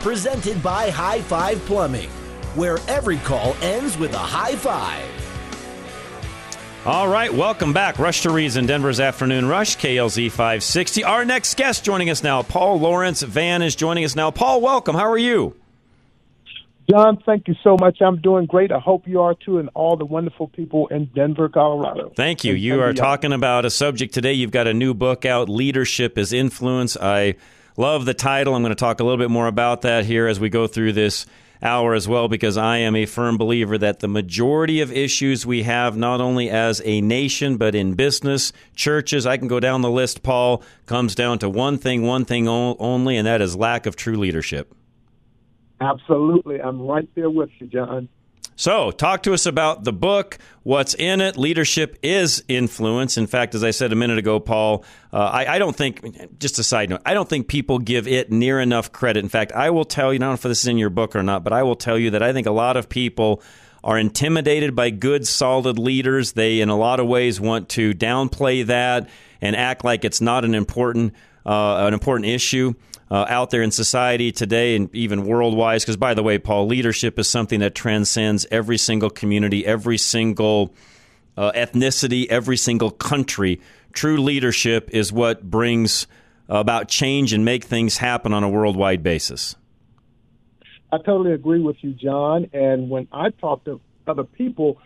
presented by High Five Plumbing, where every call ends with a high five. All right, welcome back. Rush to Reason, Denver's Afternoon Rush, KLZ 560. Our next guest joining us now, Paul Lawrence Van is joining us now. Paul, welcome. How are you? John, thank you so much. I'm doing great. I hope you are too, and all the wonderful people in Denver, Colorado. Thank you. You are talking about a subject today. You've got a new book out, Leadership is Influence. I Love the title. I'm going to talk a little bit more about that here as we go through this hour as well, because I am a firm believer that the majority of issues we have, not only as a nation, but in business, churches, I can go down the list, Paul, comes down to one thing, one thing only, and that is lack of true leadership. Absolutely. I'm right there with you, John. So, talk to us about the book, what's in it. Leadership is influence. In fact, as I said a minute ago, Paul, uh, I, I, don't think, just a side note, I don't think people give it near enough credit. In fact, I will tell you, I don't know if this is in your book or not, but I will tell you that I think a lot of people are intimidated by good, solid leaders. They, in a lot of ways, want to downplay that and act like it's not an important, uh, an important issue uh, out there in society today and even worldwide. Because, by the way, Paul, leadership is something that transcends every single community, every single uh, ethnicity, every single country. True leadership is what brings about change and make things happen on a worldwide basis. I totally agree with you, John. And when I talk to other people,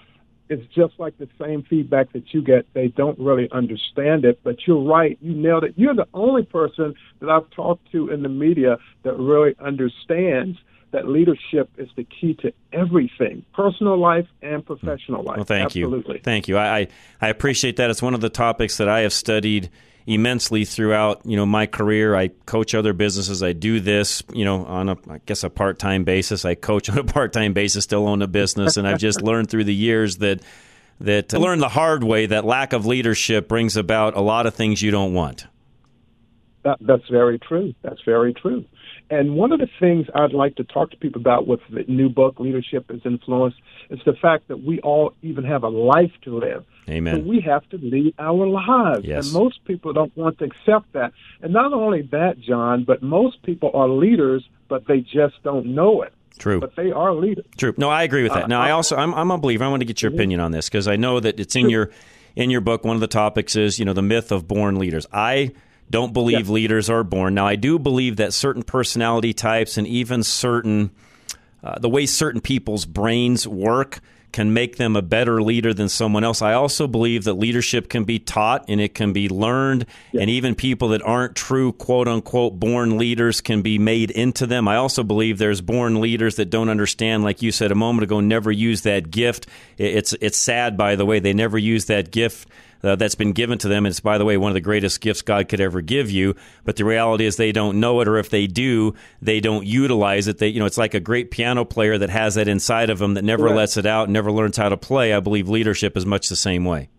it's just like the same feedback that you get. They don't really understand it, but you're right. You nailed it. You're the only person that I've talked to in the media that really understands that leadership is the key to everything personal life and professional life. Well, thank Absolutely. you. Thank you. I, I appreciate that. It's one of the topics that I have studied immensely throughout you know my career. I coach other businesses. I do this you know on a I guess a part time basis. I coach on a part time basis, still own a business, and I've just learned through the years that that I learned the hard way that lack of leadership brings about a lot of things you don't want. That, that's very true. That's very true. And one of the things I'd like to talk to people about with the new book, Leadership is Influence, is the fact that we all even have a life to live. Amen. So we have to lead our lives. Yes. And most people don't want to accept that. And not only that, John, but most people are leaders, but they just don't know it. True. But they are leaders. True. No, I agree with that. Uh, now, I uh, also I'm, I'm a believer. I want to get your mm-hmm. opinion on this because I know that it's in your in your book. One of the topics is you know the myth of born leaders. I don't believe leaders are born. Now, I do believe that certain personality types and even certain uh, the way certain people's brains work can make them a better leader than someone else. I also believe that leadership can be taught and it can be learned, and even people that aren't true quote unquote born leaders can be made into them. I also believe there's born leaders that don't understand, like you said a moment ago, never use that gift. It's it's sad, by the way, they never use that gift uh, that's been given to them. And it's, by the way, one of the greatest gifts God could ever give you. But the reality is they don't know it, or if they do, they don't utilize it. They, you know, it's like a great piano player that has that inside of them that never lets it out, never learns how to play. I believe leadership is much the same way.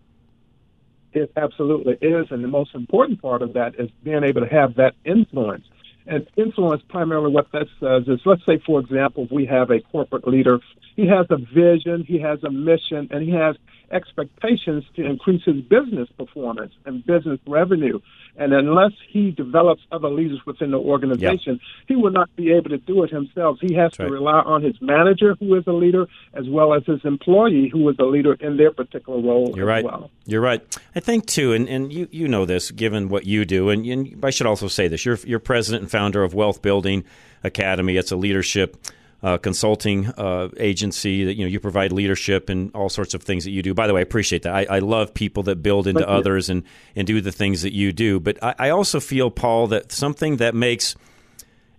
It absolutely is. And the most important part of that is being able to have that influence. And influence, primarily what that says is, let's say, for example, we have a corporate leader. He has a vision, he has a mission, and he has expectations to increase his business performance and business revenue. And unless he develops other leaders within the organization, he will not be able to do it himself. He has to right. rely on his manager, who is a leader, as well as his employee, who is a leader in their particular role You're as right. well. You're right. I think too, and, and you you know this, given what you do, and, and I should also say this: you're you're president and founder of Wealth Building Academy. It's a leadership uh, consulting uh, agency that you know you provide leadership and all sorts of things that you do. By the way, I appreciate that. I, I love people that build into others and and do the things that you do. But I, I also feel, Paul, that something that makes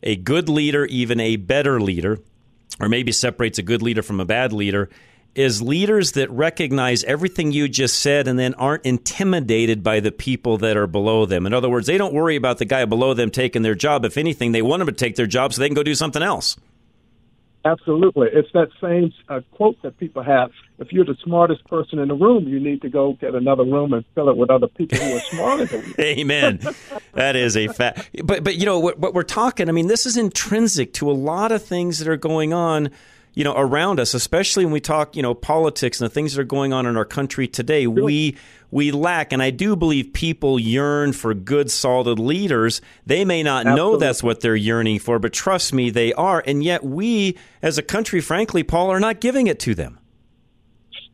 a good leader even a better leader, or maybe separates a good leader from a bad leader, is leaders that recognize everything you just said and then aren't intimidated by the people that are below them. In other words, they don't worry about the guy below them taking their job. If anything, they want him to take their job so they can go do something else. Absolutely. It's that same uh, quote that people have. If you're the smartest person in the room, you need to go get another room and fill it with other people who are smarter than you. Amen. that is a fact. But, but you know, what, what we're talking, I mean, this is intrinsic to a lot of things that are going on you know around us especially when we talk you know politics and the things that are going on in our country today sure. we we lack and i do believe people yearn for good solid leaders they may not Absolutely. know that's what they're yearning for but trust me they are and yet we as a country frankly paul are not giving it to them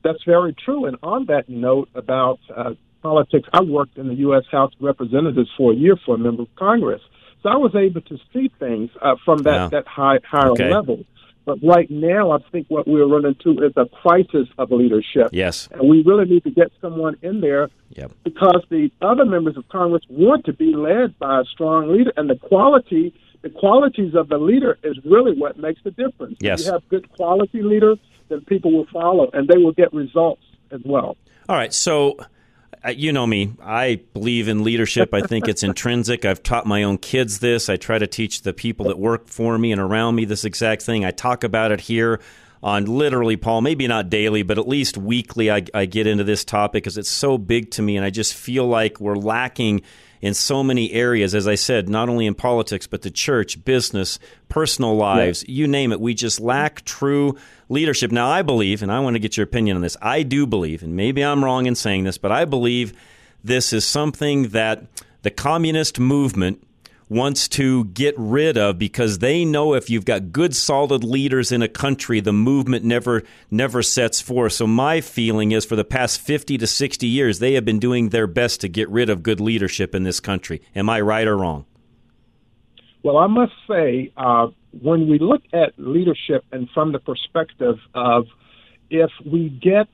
that's very true and on that note about uh, politics i worked in the u.s house of representatives for a year for a member of congress so I was able to see things uh, from that, yeah. that high, higher okay. level. But right now, I think what we're running into is a crisis of leadership. Yes. And we really need to get someone in there yep. because the other members of Congress want to be led by a strong leader, and the quality, the qualities of the leader is really what makes the difference. Yes. If you have good quality leaders, then people will follow, and they will get results as well. All right. So Uh, you know me. I believe in leadership. I think it's intrinsic. I've taught my own kids this. I try to teach the people that work for me and around me this exact thing. I talk about it here on literally, Paul, maybe not daily, but at least weekly. I, I get into this topic because it's so big to me, and I just feel like we're lacking in so many areas. As I said, not only in politics, but the church, business, personal lives, yeah. you name it. We just lack true leadership. Now, I believe, and I want to get your opinion on this, I do believe, and maybe I'm wrong in saying this, but I believe this is something that the communist movement wants to get rid of because they know if you've got good solid leaders in a country the movement never never sets forth. So my feeling is for the past 50 to 60 years they have been doing their best to get rid of good leadership in this country. Am i right or wrong? Well i must say uh, when we look at leadership and from the perspective of if we get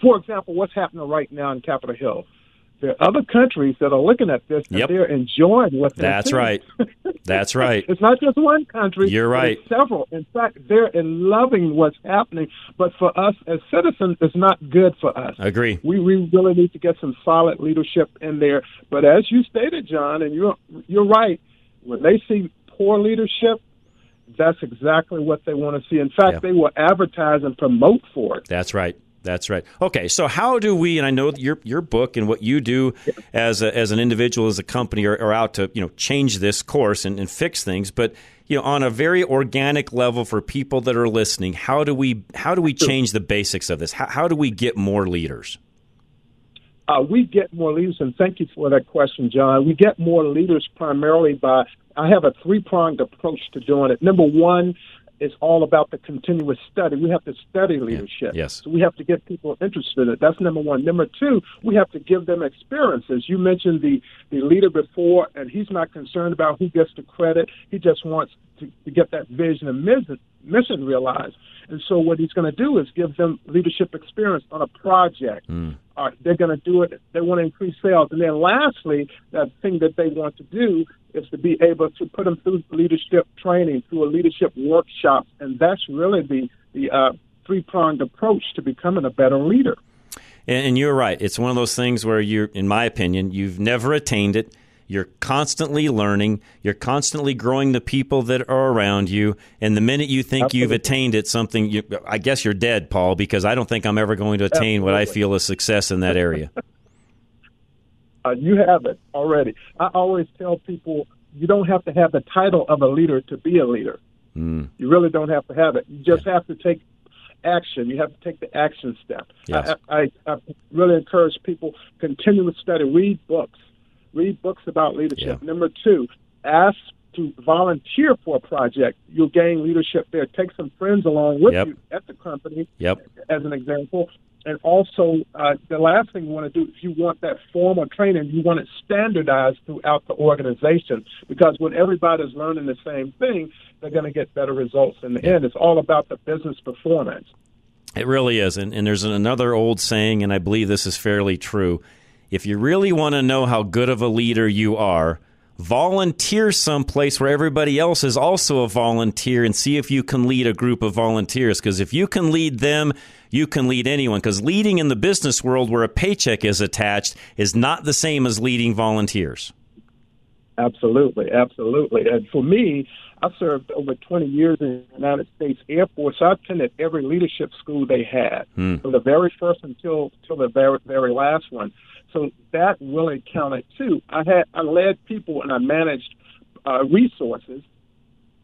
for example what's happening right now in capitol hill there are other countries that are looking at this and yep. they're enjoying what they're That's seeing. right. That's right. it's not just one country. You're right. several. In fact, they're in loving what's happening. But for us as citizens, it's not good for us. agree. We, we really need to get some solid leadership in there. But as you stated, John, and you're you're right. When they see poor leadership, that's exactly what they want to see. In fact, they will advertise and promote for it. That's right. That's right. Okay, so how do we? And I know your your book and what you do as a, as an individual, as a company, are, are out to you know change this course and, and, fix things. But you know, on a very organic level for people that are listening, how do we how do we change the basics of this? How, how do we get more leaders? Uh, we get more leaders, and thank you for that question, John. We get more leaders primarily by I have a three pronged approach to doing it. Number one is all about the continuous study. We have to study leadership. Yeah. Yes. So we have to get people interested in it. That's number one. Number two, we have to give them experiences. You mentioned the, the leader before, and he's not concerned about who gets the credit. He just wants to, to get that vision and mission, mission realized. And so what he's going to do is give them leadership experience on a project. Mm. Uh, they're going to do it. They want to increase sales. And then lastly, that thing that they want to do is to be able to put them through leadership training, through a leadership workshop. And that's really the, the uh, three pronged approach to becoming a better leader. And, you're right. It's one of those things where you're, in my opinion, you've never attained it you're constantly learning. You're constantly growing the people that are around you. And the minute you think Absolutely. you've attained it, something, you, I guess you're dead, Paul, because I don't think I'm ever going to attain Absolutely. what I feel is success in that area. uh, you have it already. I always tell people you don't have to have the title of a leader to be a leader. Mm. You really don't have to have it. You just yeah. have to take action. You have to take the action step. Yes. I, I, I really encourage people continue to study, read books, read books about leadership. Yeah. Number two, ask to volunteer for a project. You'll gain leadership there. Take some friends along with yep. you at the company, yep. as an example. and also, uh, the last thing you want to do, if you want that formal training, you want it standardized throughout the organization because when everybody's learning the same thing, they're going to get better results in the end. It's all about the business performance. It really is. And, and there's another old saying, and I believe this is fairly true. If you really want to know how good of a leader you are, volunteer someplace where everybody else is also a volunteer and see if you can lead a group of volunteers. Because if you can lead them, you can lead anyone. Because leading in the business world where a paycheck is attached is not the same as leading volunteers. Absolutely, absolutely. And for me, I served over 20 years in the United States Air Force. I attended every leadership school they had, Hmm. from the very first until till the very very last one. So that really counted too. I had I led people and I managed uh, resources,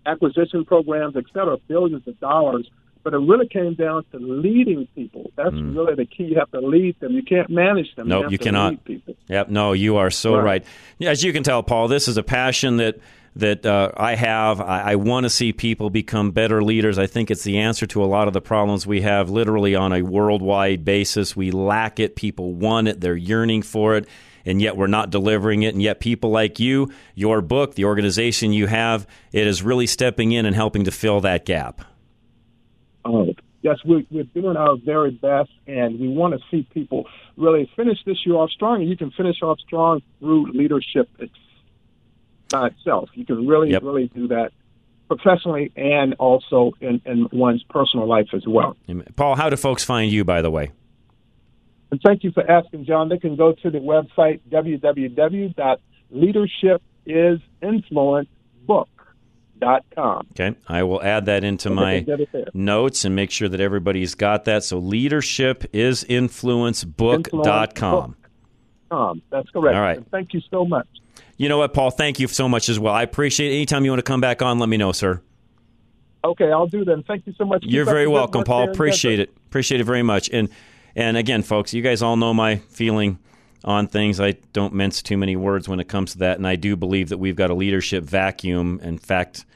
acquisition programs, et cetera, billions of dollars. But it really came down to leading people. That's really the key. You have to lead them. You can't manage them. No, you, you cannot. Lead people. Yep. No, you are so Right. right. As you can tell, Paul, this is a passion that that uh, I have. I, I want to see people become better leaders. I think it's the answer to a lot of the problems we have, literally on a worldwide basis. We lack it. People want it. They're yearning for it. And yet we're not delivering it. And yet people like you, your book, the organization you have, it is really stepping in and helping to fill that gap. Oh, yes, we're, we're doing our very best, and we want to see people really finish this year off strong. And you can finish off strong through leadership it's by itself. You can really, Yep. really do that professionally and also in, in one's personal life as well. Paul, how do folks find you, by the way? And thank you for asking, John. They can go to the website www.leadershipIsinfluencebook.com. Okay, I will add that into Okay, my get it there. notes and make sure that everybody's got that. So leadershipIsinfluencebook.com. Um, that's correct. All right. And thank you so much. You know what, Paul? Thank you so much as well. I appreciate it. Anytime you want to come back on, let me know, sir. Okay, I'll do that. Thank you so much. You're Keep very welcome, Paul. Appreciate it. Appreciate it very much. And and again, folks, you guys all know my feeling on things. I don't mince too many words when it comes to that, and I do believe that we've got a leadership vacuum. In fact,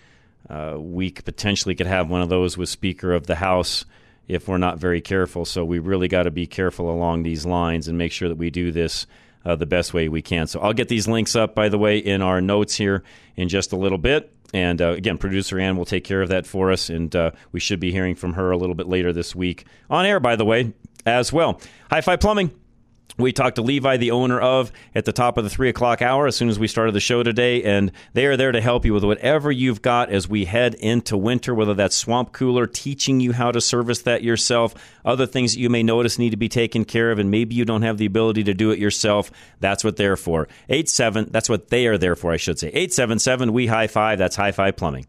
uh, we potentially could have one of those with Speaker of the House if we're not very careful. So we really got to be careful along these lines and make sure that we do this uh, the best way we can. So I'll get these links up, by the way, in our notes here in just a little bit. And uh, again, producer Ann will take care of that for us, and uh, we should be hearing from her a little bit later this week on air, by the way, as well. High Five Plumbing. We talked to Levi, the owner of, at the top of the three o'clock hour as soon as we started the show today, and they are there to help you with whatever you've got as we head into winter, whether that's swamp cooler, teaching you how to service that yourself, other things that you may notice need to be taken care of, and maybe you don't have the ability to do it yourself. That's what they're for. Eight seven. That's what they are there for, I should say. Eight seven seven. We high five. That's high five plumbing.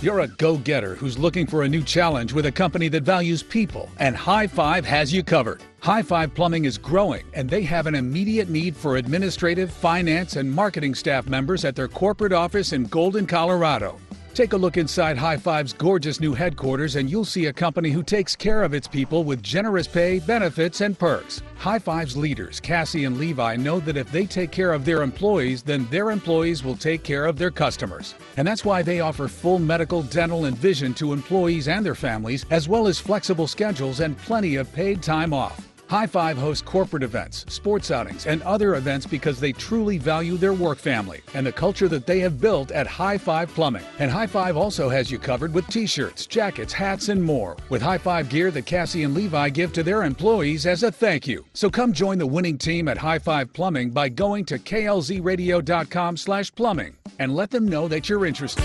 You're a go getter who's looking for a new challenge with a company that values people, and High Five has you covered. High Five Plumbing is growing, and they have an immediate need for administrative, finance, and marketing staff members at their corporate office in Golden, Colorado. Take a look inside High Five's gorgeous new headquarters, and you'll see a company who takes care of its people with generous pay, benefits, and perks. High Five's leaders, Cassie and Levi, know that if they take care of their employees, then their employees will take care of their customers. And that's why they offer full medical, dental, and vision to employees and their families, as well as flexible schedules and plenty of paid time off. High Five hosts corporate events, sports outings, and other events because they truly value their work family and the culture that they have built at High Five Plumbing. And High Five also has you covered with t shirts, jackets, hats, and more. With High Five gear that Cassie and Levi give to their employees as a thank you. So come join the winning team at High Five Plumbing by going to klzradio.com slash plumbing and let them know that you're interested.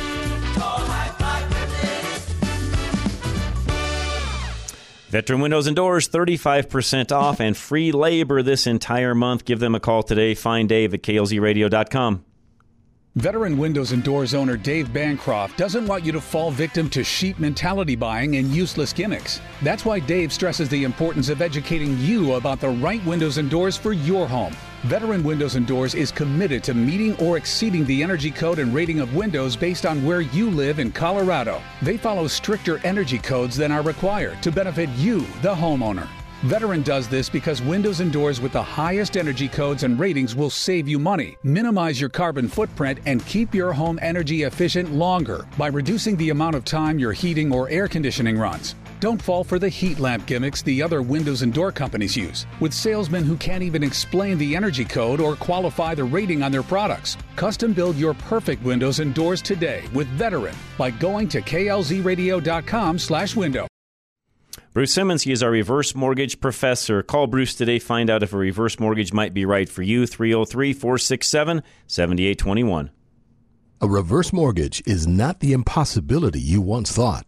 Veteran Windows and Doors, 35% off and free labor this entire month. Give them a call today. Find Dave at klzradio.com. Veteran Windows and Doors owner Dave Bancroft doesn't want you to fall victim to sheep mentality buying and useless gimmicks. That's why Dave stresses the importance of educating you about the right windows and doors for your home. Veteran Windows and Doors is committed to meeting or exceeding the energy code and rating of windows based on where you live in Colorado. They follow stricter energy codes than are required to benefit you, the homeowner. Veteran does this because windows and doors with the highest energy codes and ratings will save you money, minimize your carbon footprint, and keep your home energy efficient longer by reducing the amount of time your heating or air conditioning runs. Don't fall for the heat lamp gimmicks the other windows and door companies use, with salesmen who can't even explain the energy code or qualify the rating on their products. Custom build your perfect windows and doors today with Veteran by going to klzradio.com/window. Bruce Simmons, he is our reverse mortgage professor. Call Bruce today, find out if a reverse mortgage might be right for you. 303 467 7821. A reverse mortgage is not the impossibility you once thought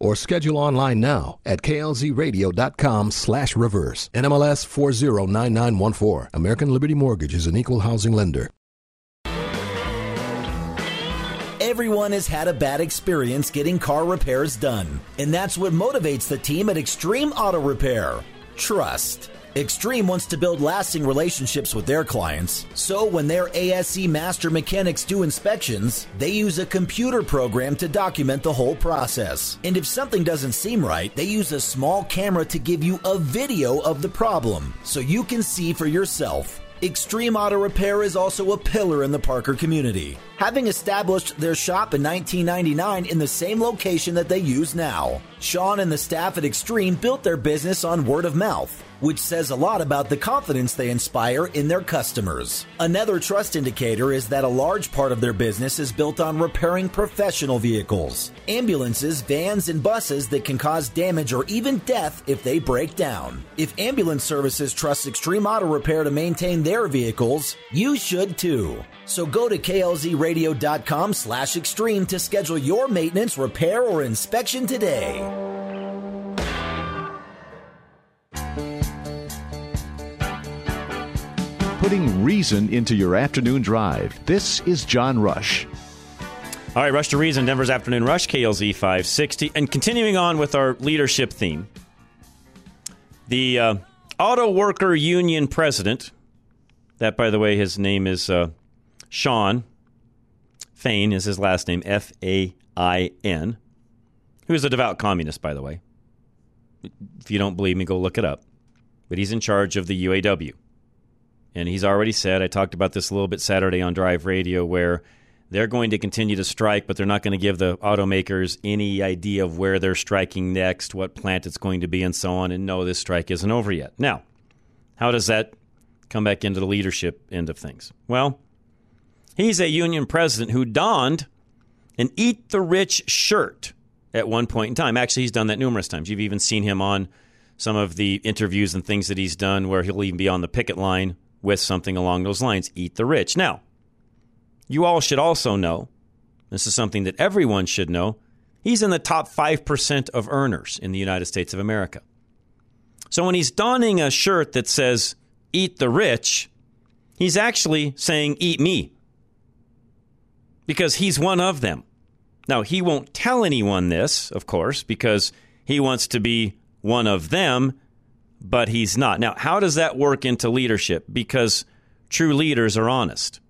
or schedule online now at klzradio.com slash reverse. NMLS 409914. American Liberty Mortgage is an equal housing lender. Everyone has had a bad experience getting car repairs done, and that's what motivates the team at Extreme Auto Repair. Trust. Extreme wants to build lasting relationships with their clients, so when their ASE master mechanics do inspections, they use a computer program to document the whole process. And if something doesn't seem right, they use a small camera to give you a video of the problem so you can see for yourself. Extreme Auto Repair is also a pillar in the Parker community, having established their shop in 1999 in the same location that they use now. Sean and the staff at Extreme built their business on word of mouth which says a lot about the confidence they inspire in their customers. Another trust indicator is that a large part of their business is built on repairing professional vehicles, ambulances, vans, and buses that can cause damage or even death if they break down. If ambulance services trust Extreme Auto Repair to maintain their vehicles, you should too. So go to klzradio.com slash extreme to schedule your maintenance, repair, or inspection today. putting reason into your afternoon drive. This is John Rush. All right, Rush to Reason, Denver's Afternoon Rush, KLZ 560. And continuing on with our leadership theme, the uh, Auto Worker Union president, that, by the way, his name is uh, Shawn Fain, is his last name, F A I N, who is a devout communist, by the way. If you don't believe me, go look it up. But he's in charge of the UAW. And he's already said, I talked about this a little bit Saturday on Drive Radio, where they're going to continue to strike, but they're not going to give the automakers any idea of where they're striking next, what plant it's going to be, and so on. And no, this strike isn't over yet. Now, how does that come back into the leadership end of things? Well, he's a union president who donned an Eat the Rich shirt at one point in time. Actually, he's done that numerous times. You've even seen him on some of the interviews and things that he's done where he'll even be on the picket line with something along those lines eat the rich. Now, you all should also know this is something that everyone should know. He's in the top 5% of earners in the United States of America. So when he's donning a shirt that says, Eat the rich, he's actually saying, Eat me. Because he's one of them. Now, he won't tell anyone this, of course, because he wants to be one of them but he's not. Now, how does that work into leadership? Because true leaders are honest.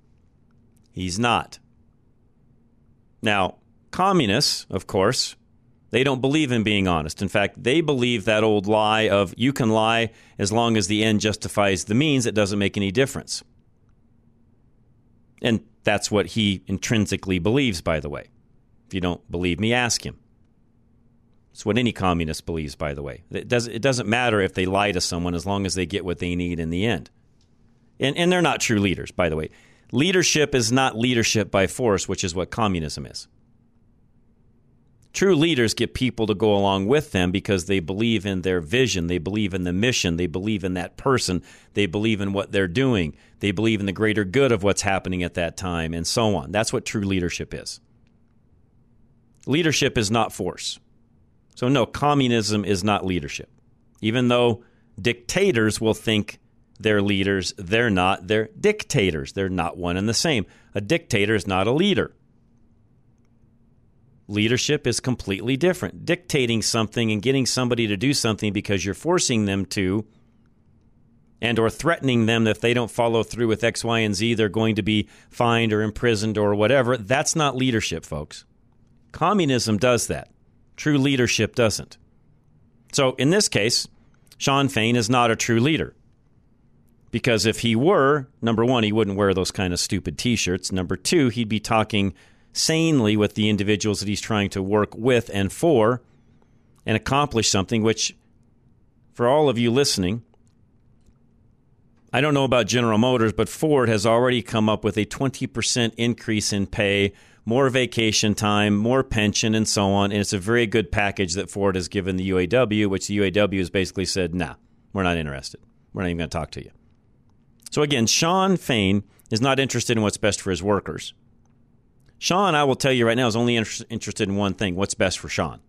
He's not. Now, communists, of course, they don't believe in being honest. In fact, they believe that old lie of you can lie as long as the end justifies the means, it doesn't make any difference. And that's what he intrinsically believes, by the way. If you don't believe me, ask him. It's what any communist believes, by the way. It doesn't, it doesn't matter if they lie to someone as long as they get what they need in the end. And, and they're not true leaders, by the way. Leadership is not leadership by force, which is what communism is. True leaders get people to go along with them because they believe in their vision, they believe in the mission, they believe in that person, they believe in what they're doing, they believe in the greater good of what's happening at that time, and so on. That's what true leadership is. Leadership is not force. So, no, communism is not leadership. Even though dictators will think they're leaders, they're not. They're dictators. They're not one and the same. A dictator is not a leader. Leadership is completely different. Dictating something and getting somebody to do something because you're forcing them to and or threatening them that if they don't follow through with X, Y, and Z, they're going to be fined or imprisoned or whatever. That's not leadership, folks. Communism does that. True leadership doesn't. So in this case, Shawn Fain is not a true leader. Because if he were, number one, he wouldn't wear those kind of stupid t shirts. Number two, he'd be talking sanely with the individuals that he's trying to work with and for and accomplish something, which, for all of you listening, I don't know about General Motors, but Ford has already come up with a 20% increase in pay, more vacation time, more pension, and so on. And it's a very good package that Ford has given the UAW, which the UAW has basically said, nah, we're not interested. We're not even going to talk to you. So again, Shawn Fain is not interested in what's best for his workers. Shawn, I will tell you right now, is only inter- interested in one thing what's best for Shawn?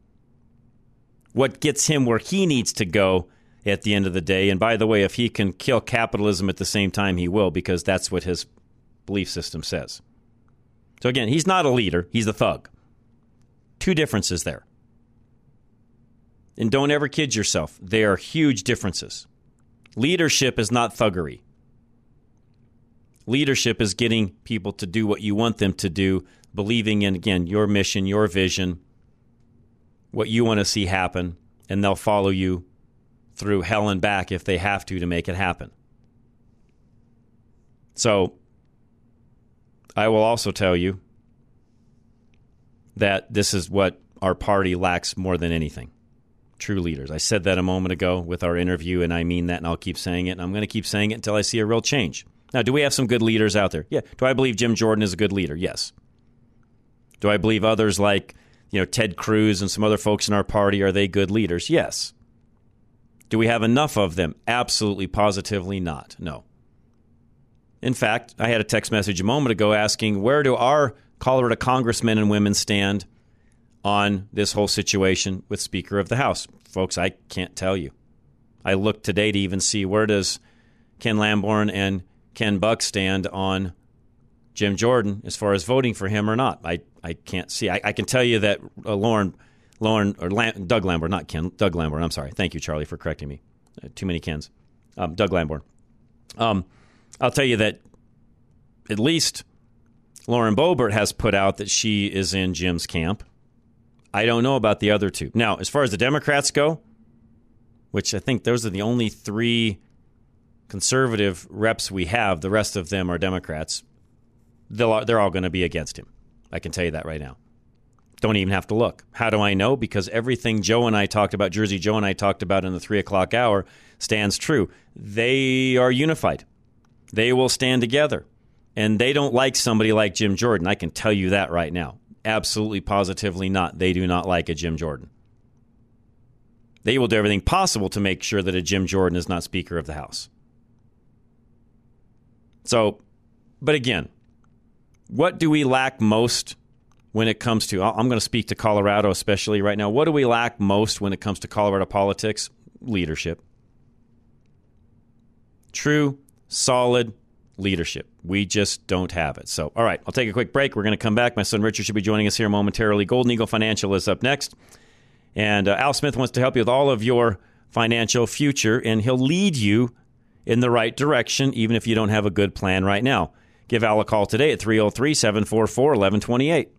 What gets him where he needs to go at the end of the day. And by the way, if he can kill capitalism at the same time, he will, because that's what his belief system says. So again, he's not a leader, he's a thug. Two differences there. And don't ever kid yourself, they are huge differences. Leadership is not thuggery. Leadership is getting people to do what you want them to do, believing in, again, your mission, your vision, what you want to see happen, and they'll follow you through hell and back if they have to to make it happen. So, I will also tell you that this is what our party lacks more than anything true leaders. I said that a moment ago with our interview, and I mean that, and I'll keep saying it, and I'm going to keep saying it until I see a real change. Now, do we have some good leaders out there? Yeah. Do I believe Jim Jordan is a good leader? Yes. Do I believe others like, you know, Ted Cruz and some other folks in our party are they good leaders? Yes. Do we have enough of them? Absolutely positively not. No. In fact, I had a text message a moment ago asking where do our Colorado congressmen and women stand on this whole situation with Speaker of the House? Folks, I can't tell you. I looked today to even see where does Ken Lamborn and Ken Buck stand on Jim Jordan as far as voting for him or not. I, I can't see. I, I can tell you that uh, Lauren, Lauren or Lam, Doug Lamborn, not Ken, Doug Lamborn. I'm sorry. Thank you, Charlie, for correcting me. Uh, too many Kens. Um, Doug Lamborn. Um, I'll tell you that at least Lauren Boebert has put out that she is in Jim's camp. I don't know about the other two. Now, as far as the Democrats go, which I think those are the only three conservative reps we have, the rest of them are Democrats. They'll, they're all going to be against him. I can tell you that right now. Don't even have to look. How do I know? Because everything Joe and I talked about, Jersey Joe and I talked about in the three o'clock hour, stands true. They are unified. They will stand together. And they don't like somebody like Jim Jordan. I can tell you that right now. Absolutely, positively not. They do not like a Jim Jordan. They will do everything possible to make sure that a Jim Jordan is not Speaker of the House. So, but again, what do we lack most when it comes to? I'm going to speak to Colorado, especially right now. What do we lack most when it comes to Colorado politics? Leadership. True, solid leadership. We just don't have it. So, all right, I'll take a quick break. We're going to come back. My son Richard should be joining us here momentarily. Golden Eagle Financial is up next. And uh, Al Smith wants to help you with all of your financial future, and he'll lead you in the right direction, even if you don't have a good plan right now. Give Al a call today at 303 744 1128.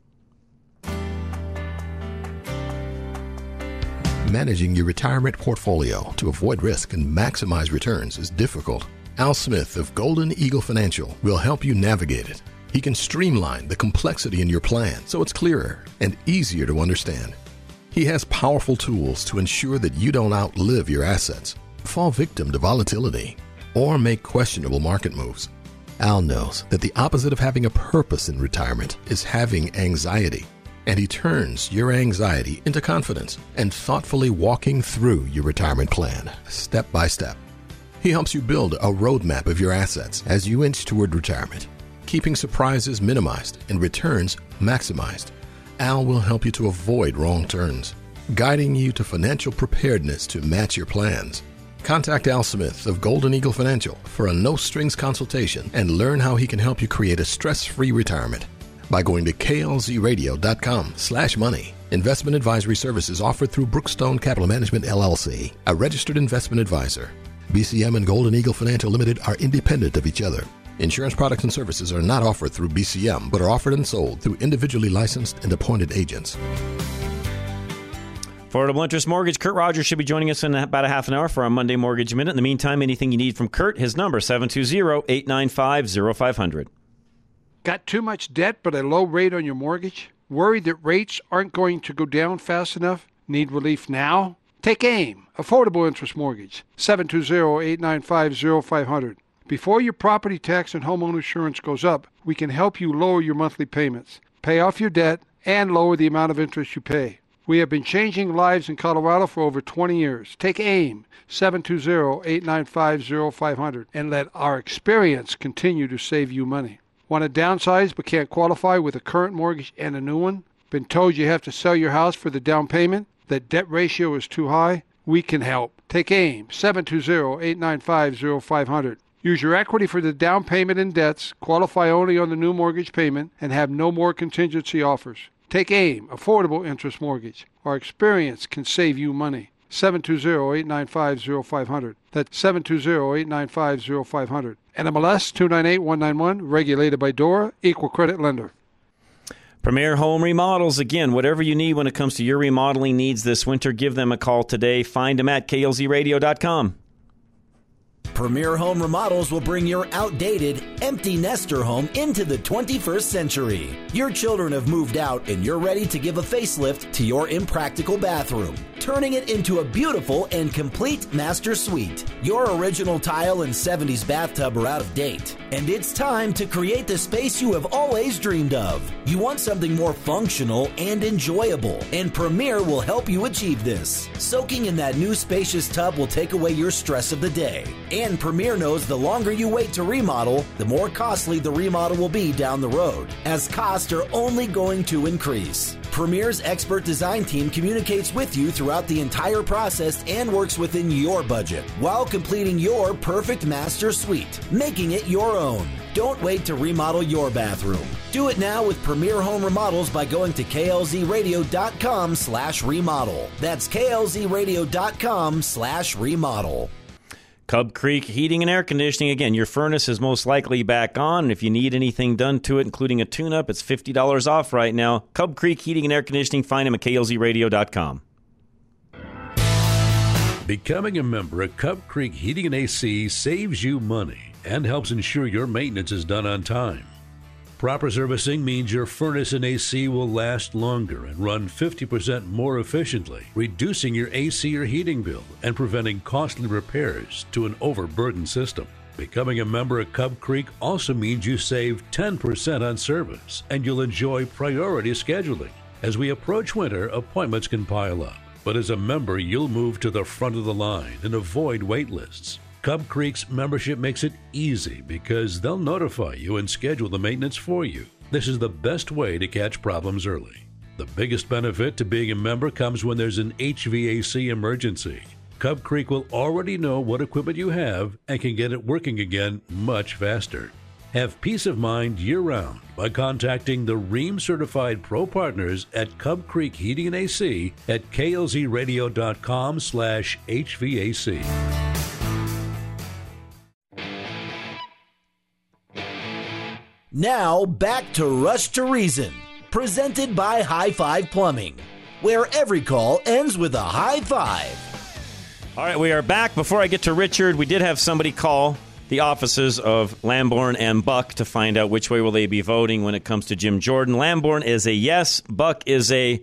Managing your retirement portfolio to avoid risk and maximize returns is difficult. Al Smith of Golden Eagle Financial will help you navigate it. He can streamline the complexity in your plan so it's clearer and easier to understand. He has powerful tools to ensure that you don't outlive your assets, fall victim to volatility, or make questionable market moves. Al knows that the opposite of having a purpose in retirement is having anxiety, and he turns your anxiety into confidence and thoughtfully walking through your retirement plan step by step. He helps you build a roadmap of your assets as you inch toward retirement, keeping surprises minimized and returns maximized. Al will help you to avoid wrong turns, guiding you to financial preparedness to match your plans. Contact Al Smith of Golden Eagle Financial for a no strings consultation and learn how he can help you create a stress free retirement by going to klzradio.com slash money. Investment advisory services offered through Brookstone Capital Management LLC, a registered investment advisor. BCM and Golden Eagle Financial Limited are independent of each other. Insurance products and services are not offered through BCM, but are offered and sold through individually licensed and appointed agents. Affordable Interest Mortgage. Kurt Rogers should be joining us in about a half an hour for our Monday Mortgage Minute. In the meantime, anything you need from Kurt, his number 720-895-0500. Got too much debt but a low rate on your mortgage? Worried that rates aren't going to go down fast enough? Need relief now? Take AIM, Affordable Interest Mortgage, 720-895-0500. Before your property tax and homeowner insurance goes up, we can help you lower your monthly payments, pay off your debt, and lower the amount of interest you pay. We have been changing lives in Colorado for over 20 years. Take AIM 720-895-0500 and let our experience continue to save you money. Want to downsize but can't qualify with a current mortgage and a new one? Been told you have to sell your house for the down payment? That debt ratio is too high? We can help. Take AIM 720-895-0500. Use your equity for the down payment and debts, qualify only on the new mortgage payment, and have no more contingency offers. Take AIM, Affordable Interest Mortgage. Our experience can save you money. 720-895-0500. That's 720-895-0500. NMLS 298191, regulated by DORA, equal credit lender. Premier Home Remodels. Again, whatever you need when it comes to your remodeling needs this winter, give them a call today. Find them at klzradio.com. Premier Home Remodels will bring your outdated, empty nester home into the 21st century. Your children have moved out and you're ready to give a facelift to your impractical bathroom, turning it into a beautiful and complete master suite. Your original tile and 70s bathtub are out of date, and it's time to create the space you have always dreamed of. You want something more functional and enjoyable, and Premier will help you achieve this. Soaking in that new spacious tub will take away your stress of the day. And Premier knows the longer you wait to remodel, the more costly the remodel will be down the road, as costs are only going to increase. Premier's expert design team communicates with you throughout the entire process and works within your budget while completing your perfect master suite, making it your own. Don't wait to remodel your bathroom. Do it now with Premier Home Remodels by going to klzradio.com slash remodel. That's klzradio.com slash remodel. Cub Creek Heating and Air Conditioning. Again, your furnace is most likely back on. If you need anything done to it, including a tune up, it's $50 off right now. Cub Creek Heating and Air Conditioning. Find them at klzradio.com. Becoming a member of Cub Creek Heating and AC saves you money and helps ensure your maintenance is done on time. Proper servicing means your furnace and AC will last longer and run 50% more efficiently, reducing your AC or heating bill and preventing costly repairs to an overburdened system. Becoming a member at Cub Creek also means you save 10% on service and you'll enjoy priority scheduling. As we approach winter, appointments can pile up, but as a member, you'll move to the front of the line and avoid wait lists. Cub Creek's membership makes it easy because they'll notify you and schedule the maintenance for you. This is the best way to catch problems early. The biggest benefit to being a member comes when there's an HVAC emergency. Cub Creek will already know what equipment you have and can get it working again much faster. Have peace of mind year round by contacting the Rheem certified pro partners at Cub Creek Heating and AC at klzradio.com Now back to Rush to Reason, presented by High Five Plumbing, where every call ends with a high five. All right, we are back. Before I get to Richard, we did have somebody call the offices of Lamborn and Buck to find out which way will they be voting when it comes to Jim Jordan. Lamborn is a yes, Buck is a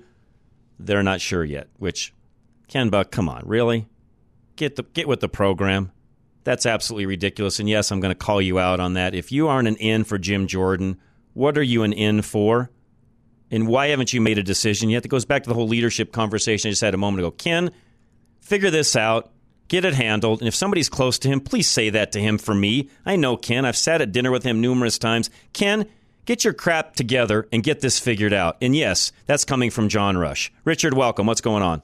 they're not sure yet. Which Ken Buck, come on, really? Get the get with the program. That's absolutely ridiculous. And yes, I'm going to call you out on that. If you aren't an in for Jim Jordan, what are you an in for? And why haven't you made a decision yet? That goes back to the whole leadership conversation I just had a moment ago. Ken, figure this out, get it handled. And if somebody's close to him, please say that to him for me. I know Ken. I've sat at dinner with him numerous times. Ken, get your crap together and get this figured out. And yes, that's coming from John Rush. Richard, welcome. What's going on?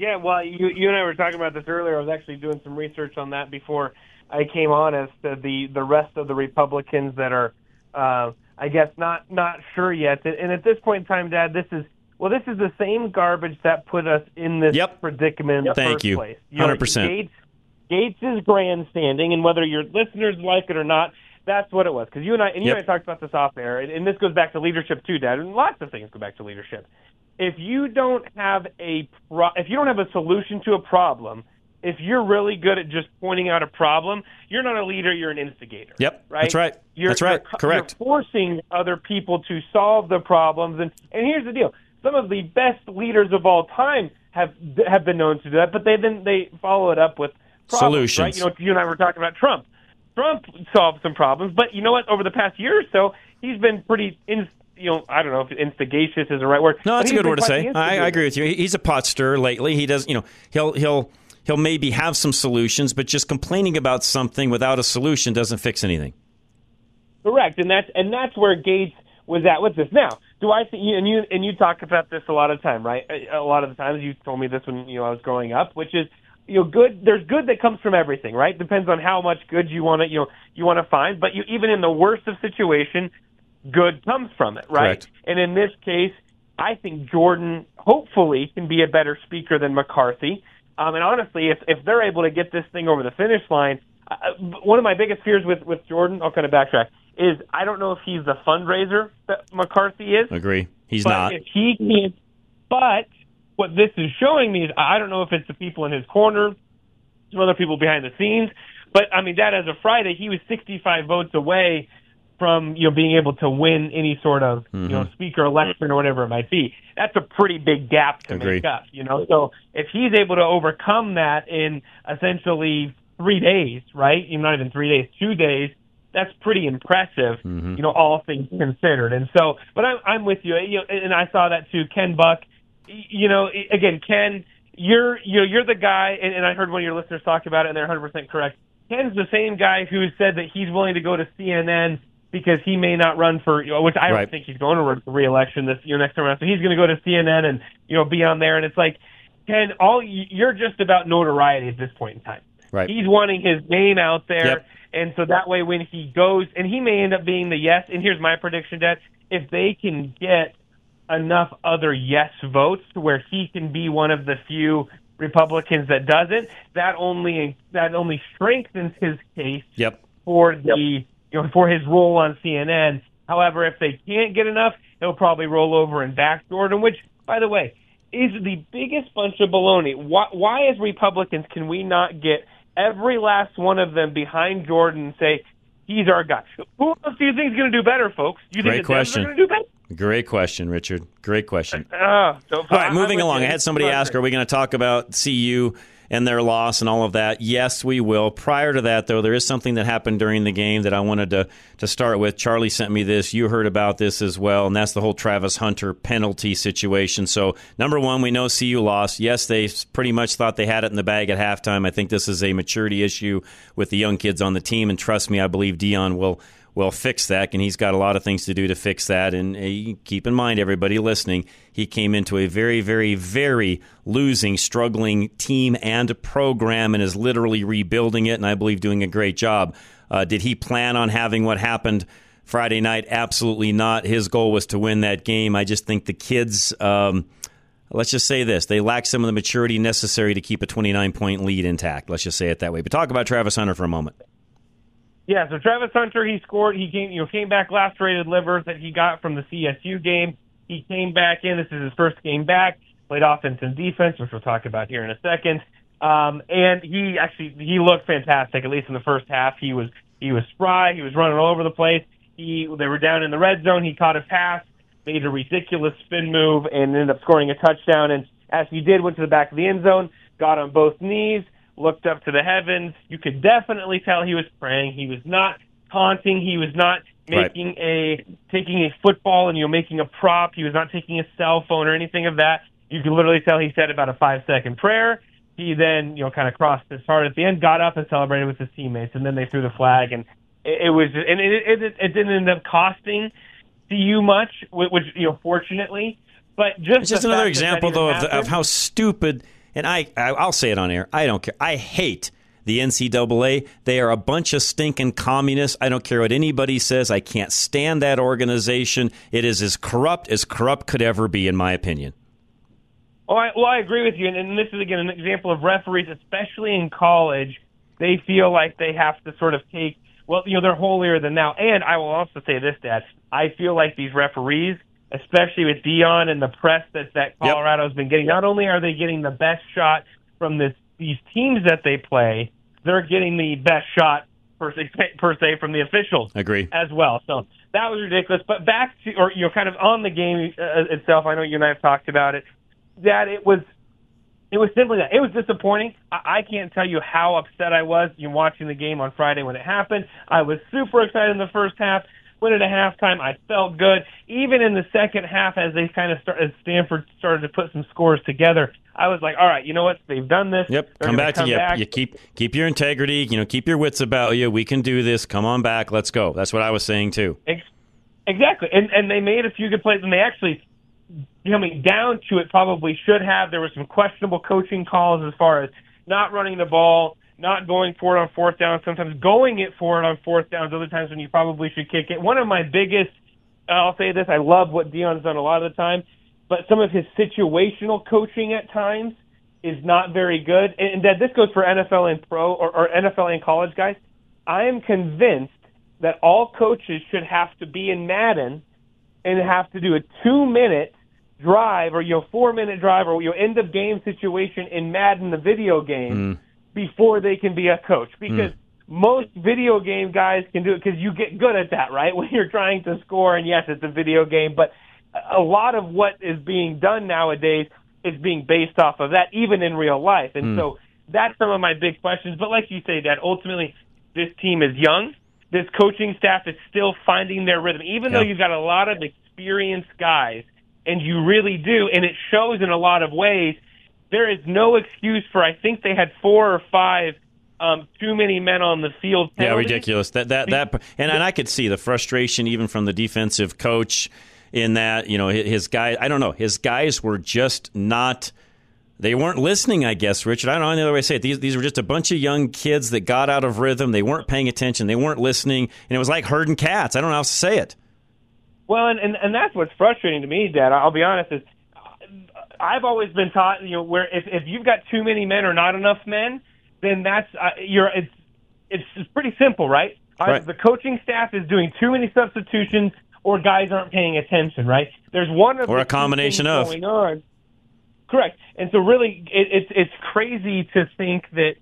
Yeah, well, you you and I were talking about this earlier. I was actually doing some research on that before I came on as to the the rest of the Republicans that are, uh, I guess, not not sure yet. And at this point in time, Dad, this is well, this is the same garbage that put us in this yep. predicament in the Thank first you. place. Hundred percent. Gaetz, Gaetz is grandstanding, and whether your listeners like it or not, that's what it was. Because you and I and you Yep. and I talked about this off air, and, and this goes back to leadership too, Dad. And lots of things go back to leadership. If you don't have a pro- if you don't have a solution to a problem, if you're really good at just pointing out a problem, you're not a leader. You're an instigator. Yep, Right? that's right. You're, that's right. you're- Correct. You're forcing other people to solve the problems, and and here's the deal: some of the best leaders of all time have have been known to do that, but they then they follow it up with problems, Solutions. Right? You know, you and I were talking about Trump. Trump solved some problems, but you know what? Over the past year or so, he's been pretty, in, you know, I don't know if instigatious is the right word. No, that's a good word to say. I, I agree with you. He's a pot stirrer lately. He does, you know, he'll he'll he'll maybe have some solutions, but just complaining about something without a solution doesn't fix anything. Correct, and that's and that's where Gaetz was at with this. Now, do I think and you and you talk about this a lot of time, right? A a lot of the times you told me this when you know I was growing up, which is you know good. There's good that comes from everything, right? Depends on how much good you want to you know you want to find, but you even in the worst of situation, good comes from it, right? Correct. And in this case, I think Jordan hopefully can be a better speaker than McCarthy. Um, and honestly, if if they're able to get this thing over the finish line, uh, one of my biggest fears with with Jordan, I'll kind of backtrack, is I don't know if he's the fundraiser that McCarthy is. Agree. He's not. If he can't, but what this is showing me is I don't know if it's the people in his corner, some other people behind the scenes, but I mean that as of Friday, he was 65 votes away from you know being able to win any sort of you know Mhm. speaker election or whatever it might be. That's a pretty big gap to Agree. make up, you know. So if he's able to overcome that in essentially three days, right? Even not even three days, two days. That's pretty impressive, Mm-hmm. you know, all things considered. And so, but I'm I'm with you. You know, and I saw that too. Ken Buck, you know, again, Ken, you're you know you're the guy, and, and I heard one of your listeners talk about it, and they're 100 percent correct. Ken's the same guy who said that he's willing to go to CNN because he may not run for, you know, which I don't Right. think he's going to run for reelection this year next time around. So he's going to go to CNN and you know be on there, and it's like, Ken, all you're just about notoriety at this point in time. Right. He's wanting his name out there. Yep. And so that way, when he goes, and he may end up being the yes. And here's my prediction, Dad: if they can get enough other yes votes to where he can be one of the few Republicans that doesn't, that only that only strengthens his case Yep. for the you know for his role on CNN. However, if they can't get enough, he'll probably roll over and back Jordan, which, by the way, is the biggest bunch of baloney. Why, why as Republicans can we not get every last one of them behind Jordan and say he's our guy? Who else do you think is going to do better, folks? Do you Great think question. going to do better? Great question, Richard. Great question. Uh, so All right, moving along. I had somebody ask, are we going to talk about CU and their loss and all of that? Yes, we will. Prior to that, though, there is something that happened during the game that I wanted to, to start with. Charlie sent me this. You heard about this as well, and that's the whole Travis Hunter penalty situation. So, number one, we know CU lost. Yes, they pretty much thought they had it in the bag at halftime. I think this is a maturity issue with the young kids on the team, and trust me, I believe Deion will will fix that, and he's got a lot of things to do to fix that. And uh, keep in mind, everybody listening, he came into a very, very, very losing, struggling team and program, and is literally rebuilding it, and I believe doing a great job. Uh, did he plan on having what happened? Friday night, absolutely not. His goal was to win that game. I just think the kids, um, let's just say this, they lack some of the maturity necessary to keep a 29 point lead intact. Let's just say it that way. But talk about Travis Hunter for a moment. Yeah, so Travis Hunter, he scored. He came, you know, came back lacerated liver that he got from the CSU game. He came back in. This is his first game back. Played offense and defense, which we'll talk about here in a second. Um, and he actually he looked fantastic. At least in the first half, he was he was spry. He was running all over the place. He they were down in the red zone. He caught a pass, made a ridiculous spin move, and ended up scoring a touchdown. And as he did, went to the back of the end zone, got on both knees, looked up to the heavens. You could definitely tell he was praying. He was not taunting. He was not Right. making a taking a football and you know making a prop. He was not taking a cell phone or anything of that. You could literally tell he said about a five second prayer. He then you know kind of crossed his heart at the end, got up and celebrated with his teammates, and then they threw the flag and It, it was, and it, it, it didn't end up costing CU much, which you know, fortunately. But just it's just another example, though, of, the, of how stupid. And I, I, I'll say it on air. I don't care. I hate the NCAA. They are a bunch of stinking communists. I don't care what anybody says. I can't stand that organization. It is as corrupt as corrupt could ever be, in my opinion. Well, I, well, I agree with you, and, and this is again an example of referees, especially in college. They feel like they have to sort of take well, you know, they're holier than thou. And I will also say this, Dad. I feel like these referees, especially with Deion and the press that that Colorado's yep. been getting, not only are they getting the best shot from this these teams that they play, they're getting the best shot per se, per se from the officials. Agree as well. So that was ridiculous. But back to or you know, kind of on the game uh, itself. I know you and I have talked about it. That it was it was simply that. It was disappointing. I, I can't tell you how upset I was in watching the game on Friday when it happened. I was super excited in the first half. Went into halftime, I felt good. Even in the second half, as they kind of started, as Stanford started to put some scores together, I was like, all right, you know what? They've done this. Yep. They're come back come to you. Back. You keep keep your integrity. You know, keep your wits about you. We can do this. Come on back. Let's go. That's what I was saying too. Exactly. And and they made a few good plays, and they actually coming down to it probably should have. There were some questionable coaching calls as far as not running the ball, not going for it on fourth down, sometimes going it for it on fourth downs, other times when you probably should kick it. One of my biggest, I'll say this, I love what Deion's done a lot of the time, but some of his situational coaching at times is not very good. And that this goes for NFL and pro or, or NFL and college guys. I am convinced that all coaches should have to be in Madden and have to do a two minute drive or your four minute drive or your end of game situation in Madden, the video game, mm. Before they can be a coach. Because mm. most video game guys can do it because you get good at that, right? When you're trying to score, and yes, it's a video game, but a lot of what is being done nowadays is being based off of that, even in real life. And mm. so that's some of my big questions. But like you say, that ultimately this team is young. This coaching staff is still finding their rhythm, even though you've got a lot of experienced guys and you really do, and it shows in a lot of ways. There is no excuse for. I think they had four or five um, too many men on the field. Penalties. Yeah, ridiculous. That that that, and, and I could see the frustration even from the defensive coach in that you know his guy. I don't know. His guys were just not. They weren't listening, I guess, Richard. I don't know any other way to say it. These, these were just a bunch of young kids that got out of rhythm. They weren't paying attention. They weren't listening. And it was like herding cats. I don't know how else to say it. Well, and, and and that's what's frustrating to me, Dad. I'll be honest. Is I've always been taught, you know, where if if you've got too many men or not enough men, then that's uh, you're it's it's, it's pretty simple, right? right. The coaching staff is doing too many substitutions, or guys aren't paying attention, right? There's one of or a combination of going on. Correct, and so really, it, it's it's crazy to think that,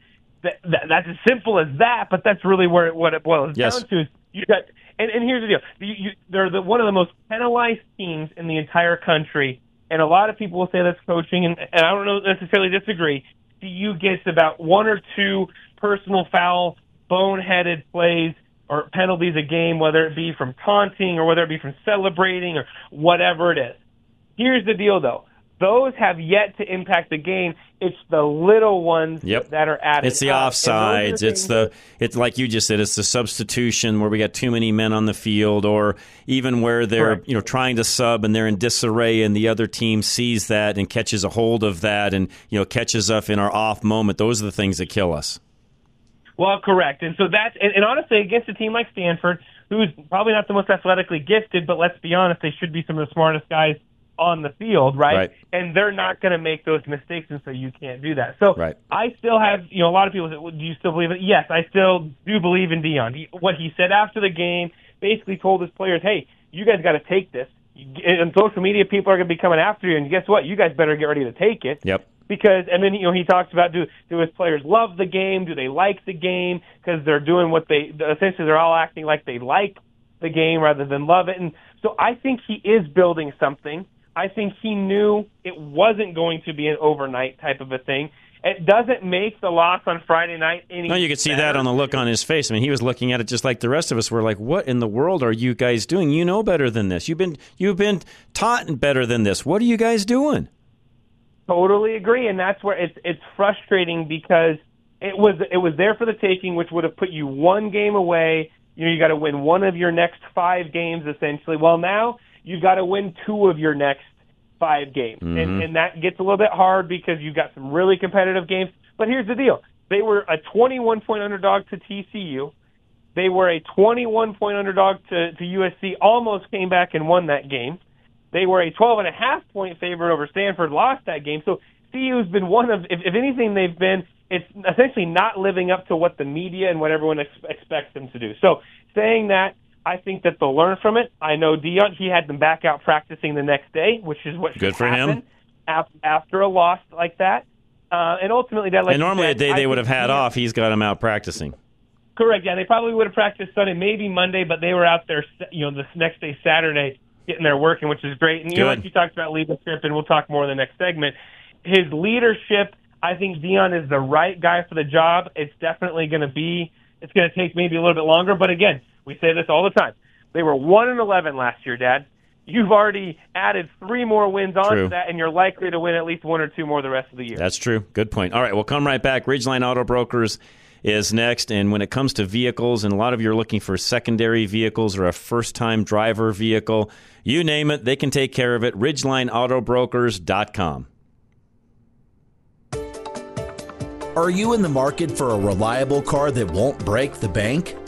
that, that that's as simple as that, but that's really where it, what it boils yes. down to. Is you got and, and here's the deal: you, you, they're the, one of the most penalized teams in the entire country, and a lot of people will say that's coaching, and, and I don't know necessarily disagree. CU gets about one or two personal foul, boneheaded plays or penalties a game, whether it be from taunting or whether it be from celebrating or whatever it is. Here's the deal, though: those have yet to impact the game. It's the little ones yep. that are added. It's the uh, offsides. It's the it's like you just said. It's the substitution where we got too many men on the field, or even where they're Correct. you know trying to sub and they're in disarray, and the other team sees that and catches a hold of that, and you know catches us in our off moment. Those are the things that kill us. Well, correct, and so that's and, and honestly against a team like Stanford, who's probably not the most athletically gifted, but let's be honest, they should be some of the smartest guys on the field, right? right. And they're not going to make those mistakes, and so you can't do that. So right. I still have, you know, a lot of people say, well, do you still believe it? Yes, I still do believe in Deion. He, what he said after the game basically told his players, hey, you guys got to take this. And social media people are going to be coming after you, and guess what? You guys better get ready to take it. Yep. Because and then you know he talks about do do his players love the game? Do they like the game? Because they're doing what they essentially they're all acting like they like the game rather than love it. And so I think he is building something I think he knew it wasn't going to be an overnight type of a thing. It doesn't make the loss on Friday night any. No, you could see better. that on the look on his face. I mean, he was looking at it just like the rest of us were. Like, what in the world are you guys doing? You know better than this. You've been you've been taught better than this. What are you guys doing? Totally agree, and that's where it's it's frustrating because it was it was there for the taking, which would have put you one game away you know, you got to win one of your next five games essentially. Well, now you've got to win two of your next five games, Mhm. and and that gets a little bit hard because you've got some really competitive games. But here's the deal: they were a 21 point underdog to TCU. They were a 21 point underdog to, to USC, almost came back and won that game. They were a 12 and a half point favorite over Stanford, lost that game. So CU's been one of, if, if anything, they've been, it's essentially not living up to what the media and what everyone ex- expects them to do. So saying that, I think that they'll learn from it. I know Deion, he had them back out practicing the next day, which is what Good for him. after a loss like that. Uh, and ultimately, that like and normally a said, day I they would have had off, he's got them out practicing. Correct. Yeah, they probably would have practiced Sunday, maybe Monday, but they were out there, you know, this next day Saturday, getting there working, which is great. And you know, like you talked about leadership, and we'll talk more in the next segment. His leadership, I think Deion is the right guy for the job. It's definitely going to be. It's going to take maybe a little bit longer, but again, we say this all the time. They were one and eleven last year, Dad. You've already added three more wins on True. to that, and you're likely to win at least one or two more the rest of the year. That's true. Good point. All right, we'll come right back. Ridgeline Auto Brokers is next. And when it comes to vehicles, and a lot of you are looking for secondary vehicles or a first time driver vehicle, you name it, they can take care of it. RidgelineAutobrokers.com. Are you in the market for a reliable car that won't break the bank?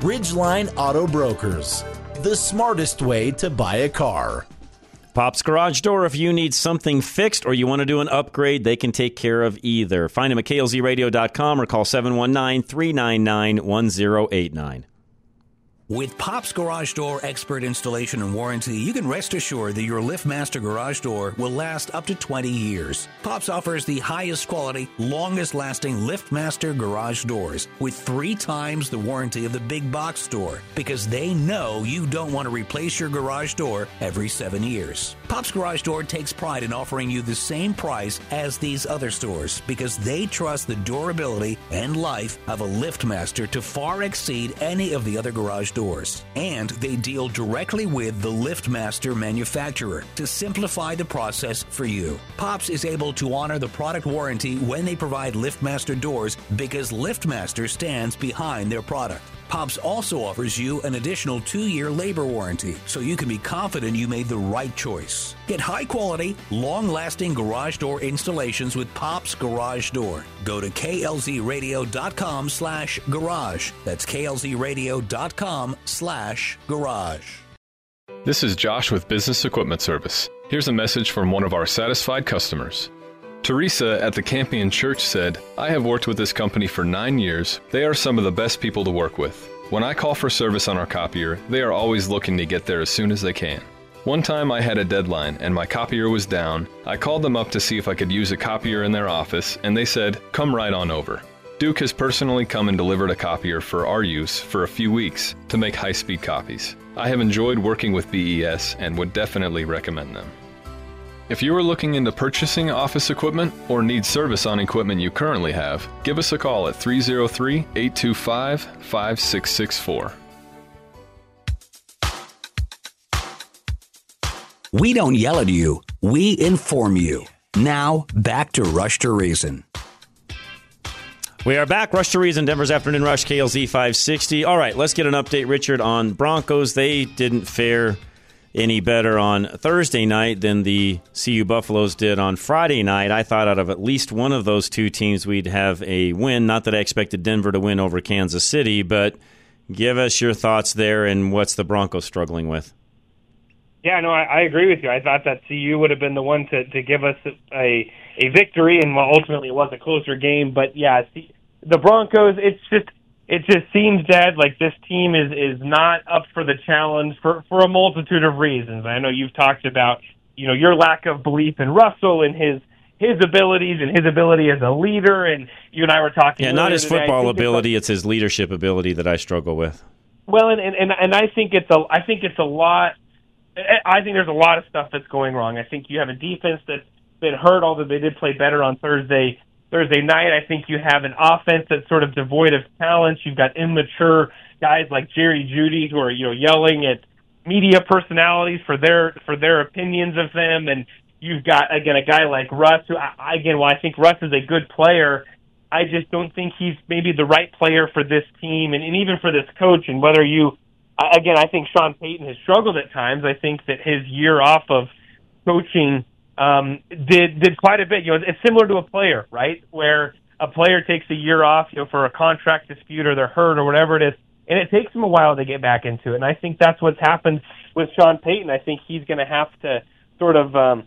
Ridgeline Auto Brokers, the smartest way to buy a car. Pop's Garage Door, if you need something fixed or you want to do an upgrade, they can take care of either. Find them at klzradio.com or call 719 399 1089. With Pop's Garage Door expert installation and warranty, you can rest assured that your LiftMaster garage door will last up to 20 years. Pop's offers the highest quality, longest lasting LiftMaster garage doors with three times the warranty of the big box store because they know you don't want to replace your garage door every seven years. Pop's Garage Door takes pride in offering you the same price as these other stores because they trust the durability and life of a LiftMaster to far exceed any of the other garage doors. And they deal directly with the LiftMaster manufacturer to simplify the process for you. Pops is able to honor the product warranty when they provide LiftMaster doors because LiftMaster stands behind their product. Pops also offers you an additional two year labor warranty, so you can be confident you made the right choice. Get high quality, long lasting garage door installations with Pops Garage Door. Go to klzradio.com slash garage. That's klzradio.com slash garage. This is Josh with Business Equipment Service. Here's a message from one of our satisfied customers. Teresa at the Campion Church said, I have worked with this company for nine years. They are some of the best people to work with. When I call for service on our copier, they are always looking to get there as soon as they can. One time I had a deadline and my copier was down. I called them up to see if I could use a copier in their office, and they said, Come right on over. Duke has personally come and delivered a copier for our use for a few weeks to make high speed copies. I have enjoyed working with BES and would definitely recommend them. If you are looking into purchasing office equipment or need service on equipment you currently have, give us a call at 303 825 5664. We don't yell at you, we inform you. Now, back to Rush to Reason. We are back. Rush to Reason, Denver's Afternoon Rush, KLZ 560. All right, let's get an update, Richard, on Broncos. They didn't fare any better on Thursday night than the CU Buffaloes did on Friday night. I thought out of at least one of those two teams we'd have a win. Not that I expected Denver to win over Kansas City, but give us your thoughts there and what's the Broncos struggling with. Yeah, no, I, I agree with you. I thought that CU would have been the one to, to give us a a victory, and well, ultimately it was a closer game. But yeah, the Broncos, it's just it just seems dead. Like this team is is not up for the challenge for for a multitude of reasons. I know you've talked about you know your lack of belief in Russell and his his abilities and his ability as a leader, and you and I were talking. Yeah, not his today. football ability; it's his leadership ability that I struggle with. Well, and and and I think it's a I think it's a lot. I think there's a lot of stuff that's going wrong. I think you have a defense that's been hurt, although they did play better on Thursday. Thursday night, I think you have an offense that's sort of devoid of talent. You've got immature guys like Jerry Jeudy who are you know yelling at media personalities for their for their opinions of them, and you've got again a guy like Russ who I, again, while I think Russ is a good player, I just don't think he's maybe the right player for this team and, and even for this coach. And whether you again, I think Sean Payton has struggled at times. I think that his year off of coaching um, did did quite a bit. You know, it's similar to a player, right? Where a player takes a year off, you know, for a contract dispute or they're hurt or whatever it is, and it takes them a while to get back into it. And I think that's what's happened with Sean Payton. I think he's going to have to sort of um,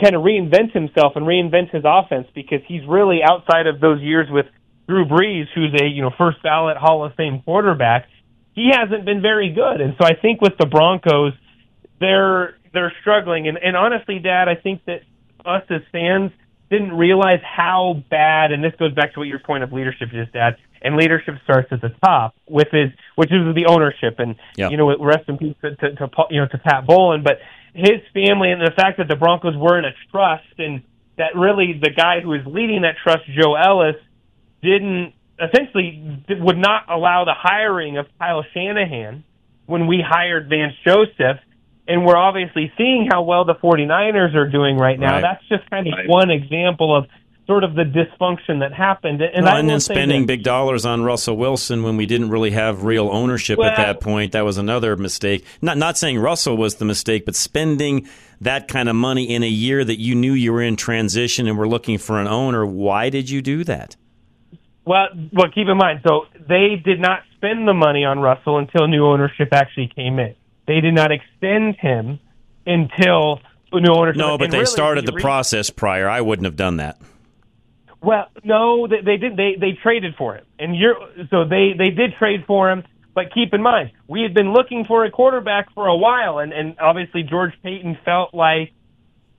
kind of reinvent himself and reinvent his offense because he's really outside of those years with Drew Brees, who's a you know first ballot Hall of Fame quarterback he hasn't been very good. And so I think with the Broncos, they're they're struggling. And, and honestly, Dad, I think that us as fans didn't realize how bad. And this goes back to what your point of leadership is, Dad. And leadership starts at the top with his, which is the ownership. And yep. you know, rest in peace to, to, to you know to Pat Bowlen, but his family and the fact that the Broncos were in a trust and that really the guy who is leading that trust, Joe Ellis, didn't essentially would not allow the hiring of Kyle Shanahan when we hired Vance Joseph. And we're obviously seeing how well the 49ers are doing right now. Right. That's just kind of Right. one example of sort of the dysfunction that happened. And, I and then spending this. big dollars on Russell Wilson when we didn't really have real ownership Well- at that point. That was another mistake. Not not saying Russell was the mistake, but spending that kind of money in a year that you knew you were in transition and were looking for an owner. Why did you do that? Well, well, keep in mind, so they did not spend the money on Russell until new ownership actually came in. They did not extend him until new ownership. No, but and they really, started the re- process prior. I wouldn't have done that. Well, no, they, they did. They they traded for him, and you're so they they did trade for him. But keep in mind, we had been looking for a quarterback for a while, and and obviously George Paton felt like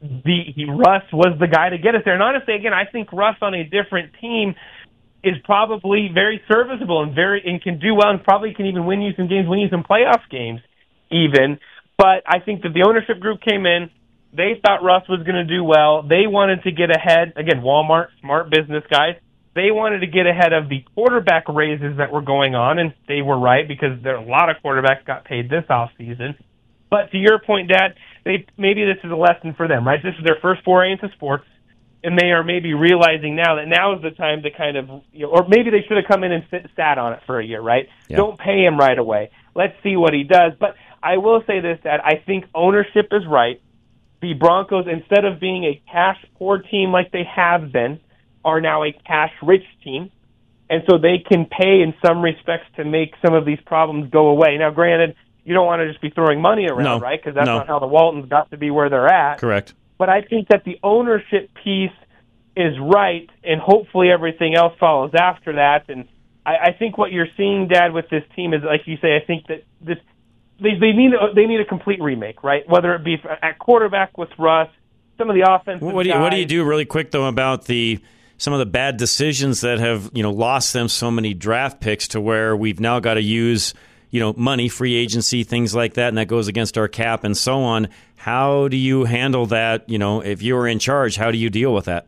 the he, Russ was the guy to get us there. And honestly, again, I think Russ on a different team is probably very serviceable and very and can do well, and probably can even win you some games, win you some playoff games, even. But I think that the ownership group came in. They thought Russ was going to do well. They wanted to get ahead. Again, Walmart, smart business guys. They wanted to get ahead of the quarterback raises that were going on, and they were right because there a lot of quarterbacks got paid this off season. But to your point, Dad, they maybe this is a lesson for them, right? This is their first foray into sports, and they are maybe realizing now that now is the time to kind of, you know, or maybe they should have come in and sit, sat on it for a year, right? Yeah. Don't pay him right away. Let's see what he does. But I will say this, Dad, I think ownership is right. The Broncos, instead of being a cash poor team like they have been, are now a cash rich team. And so they can pay in some respects to make some of these problems go away. Now, granted, you don't want to just be throwing money around, No. right? Because that's No. not how the Waltons got to be where they're at. Correct. But I think that the ownership piece is right, and hopefully everything else follows after that. And I, I think what you're seeing, Dad, with this team is, like you say, I think that this they they need a, they need a complete remake, right? Whether it be at quarterback with Russ, some of the offensive. What do you, what do you do really quick though about the some of the bad decisions that have you know lost them so many draft picks to where we've now got to use you know money, free agency, things like that, and that goes against our cap and so on. How do you handle that? You know, if you were in charge, how do you deal with that?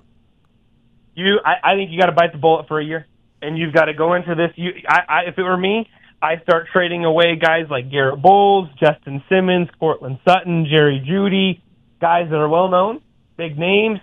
you I, I think you got to bite the bullet for a year, and you've got to go into this. You, I, I, if it were me, I start trading away guys like Garett Bolles, Justin Simmons, Courtland Sutton, Jerry Jeudy, guys that are well known, big names,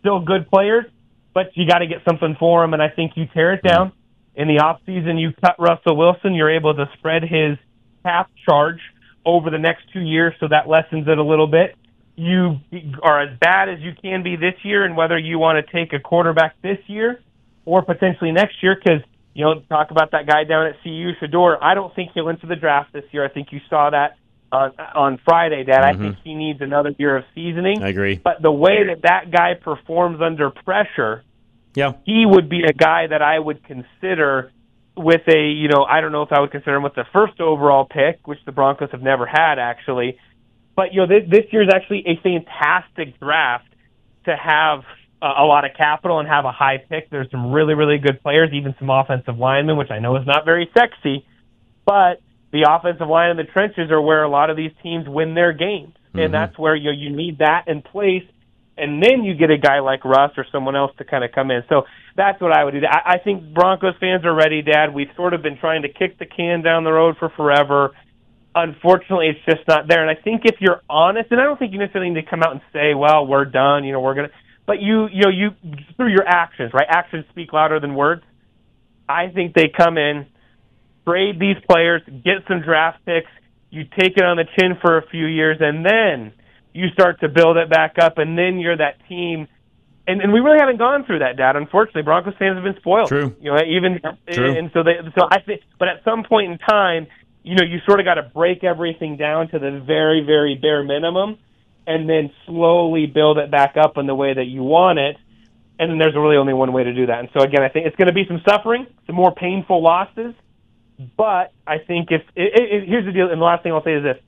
still good players, but you got to get something for them. And I think you tear it down in the off season. You cut Russell Wilson, you're able to spread his cap charge over the next two years, so that lessens it a little bit. You are as bad as you can be this year, and whether you want to take a quarterback this year or potentially next year, because you know, talk about that guy down at CU, Shedeur. I don't think he'll enter the draft this year. I think you saw that on on Friday, Dad. Mm-hmm. I think he needs another year of seasoning. I agree. But the way that that guy performs under pressure, yeah, he would be a guy that I would consider with a, you know, I don't know if I would consider him with the first overall pick, which the Broncos have never had actually. But you know, this, this year is actually a fantastic draft to have uh, a lot of capital and have a high pick. There's some really, really good players, even some offensive linemen, which I know is not very sexy, but the offensive line in the trenches are where a lot of these teams win their games, Mm-hmm. and that's where you you need that in place, and then you get a guy like Russ or someone else to kind of come in. So that's what I would do. I, I think Broncos fans are ready, Dad. We've sort of been trying to kick the can down the road for forever. Unfortunately, it's just not there. And I think if you're honest, and I don't think you necessarily need to come out and say, "Well, we're done," you know, we're gonna. But you, you know, you through your actions, right? Actions speak louder than words. I think they come in, trade these players, get some draft picks, you take it on the chin for a few years, and then you start to build it back up, and then you're that team. And, and we really haven't gone through that, Dad. Unfortunately, Broncos fans have been spoiled. True. You know, even True. and so they. So I think, but at some point in time, you know, you sort of got to break everything down to the very, very bare minimum, and then slowly build it back up in the way that you want it. And then there's really only one way to do that. And so again, I think it's going to be some suffering, some more painful losses. But I think if it, it, it, here's the deal, and the last thing I'll say is this: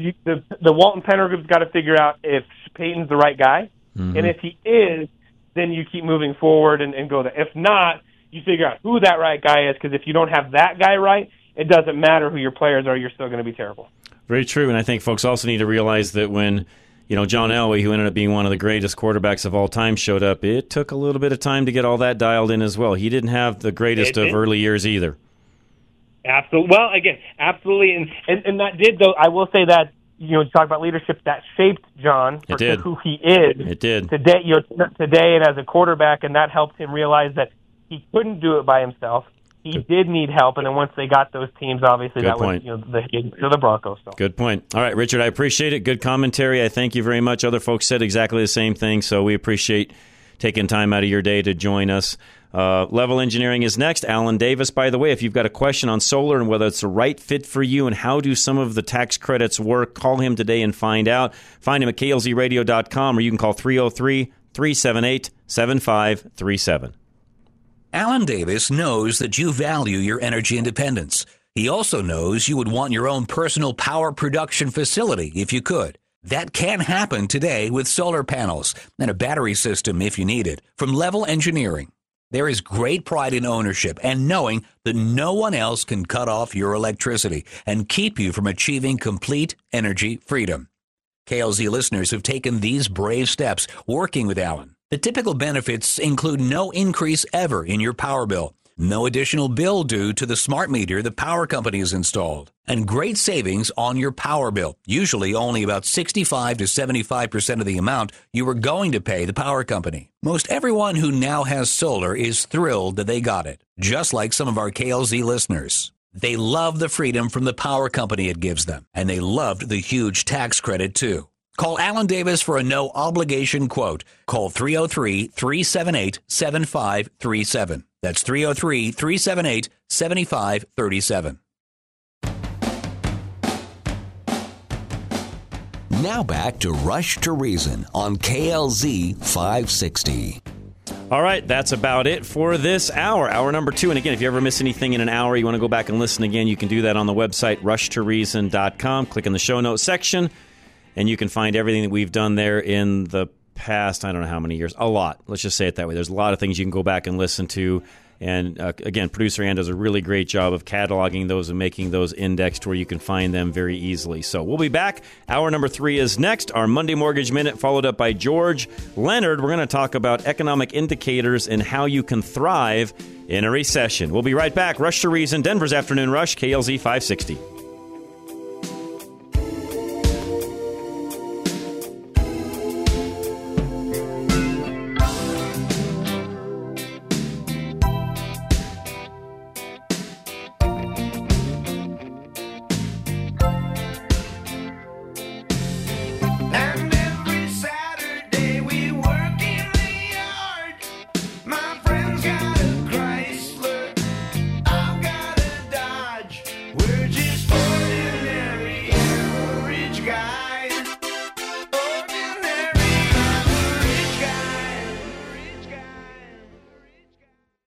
you, the the Walton Penner group's got to figure out if Payton's the right guy, Mm-hmm. and if he is, then you keep moving forward and, and go there. If not, you figure out who that right guy is, because if you don't have that guy right, it doesn't matter who your players are; you're still going to be terrible. Very true, and I think folks also need to realize that when you know John Elway, who ended up being one of the greatest quarterbacks of all time, showed up, it took a little bit of time to get all that dialed in as well. He didn't have the greatest of early years either. Absolutely. Well, again, absolutely, and, and and that did though. I will say that you know, you talk about leadership that shaped John for It did. who he is It did. today. You know, today, and as a quarterback, and that helped him realize that he couldn't do it by himself. He did need help, and then once they got those teams, obviously Good that point. was you know the to the Broncos. So. Good point. All right, Richard, I appreciate it. Good commentary. I thank you very much. Other folks said exactly the same thing, so we appreciate taking time out of your day to join us. Uh, Level Engineering is next. Alan Davis, by the way, if you've got a question on solar and whether it's the right fit for you and how do some of the tax credits work, call him today and find out. Find him at klzradio.com or you can call 303 378 7537. Alan Davis knows that you value your energy independence. He also knows you would want your own personal power production facility if you could. That can happen today with solar panels and a battery system if you need it from Level Engineering. There is great pride in ownership and knowing that no one else can cut off your electricity and keep you from achieving complete energy freedom. KLZ listeners have taken these brave steps working with Alan. The typical benefits include no increase ever in your power bill, no additional bill due to the smart meter the power company has installed, and great savings on your power bill, usually only about 65 to 75% of the amount you were going to pay the power company. Most everyone who now has solar is thrilled that they got it, just like some of our KLZ listeners. They love the freedom from the power company it gives them, and they loved the huge tax credit too. Call Alan Davis for a no obligation quote. Call 303 378 7537. That's 303 378 7537. Now back to Rush to Reason on KLZ 560. All right, that's about it for this hour, hour number two. And again, if you ever miss anything in an hour, you want to go back and listen again, you can do that on the website, rushtoreason.com. Click in the show notes section, and you can find everything that we've done there in the past, I don't know how many years, a lot. Let's just say it that way. There's a lot of things you can go back and listen to. And uh, again, producer Ann does a really great job of cataloging those and making those indexed where you can find them very easily. So we'll be back. Hour number three is next. Our Monday Mortgage Minute, followed up by George Leonard. We're going to talk about economic indicators and how you can thrive in a recession. We'll be right back. Rush to Reason, Denver's Afternoon Rush, KLZ 560.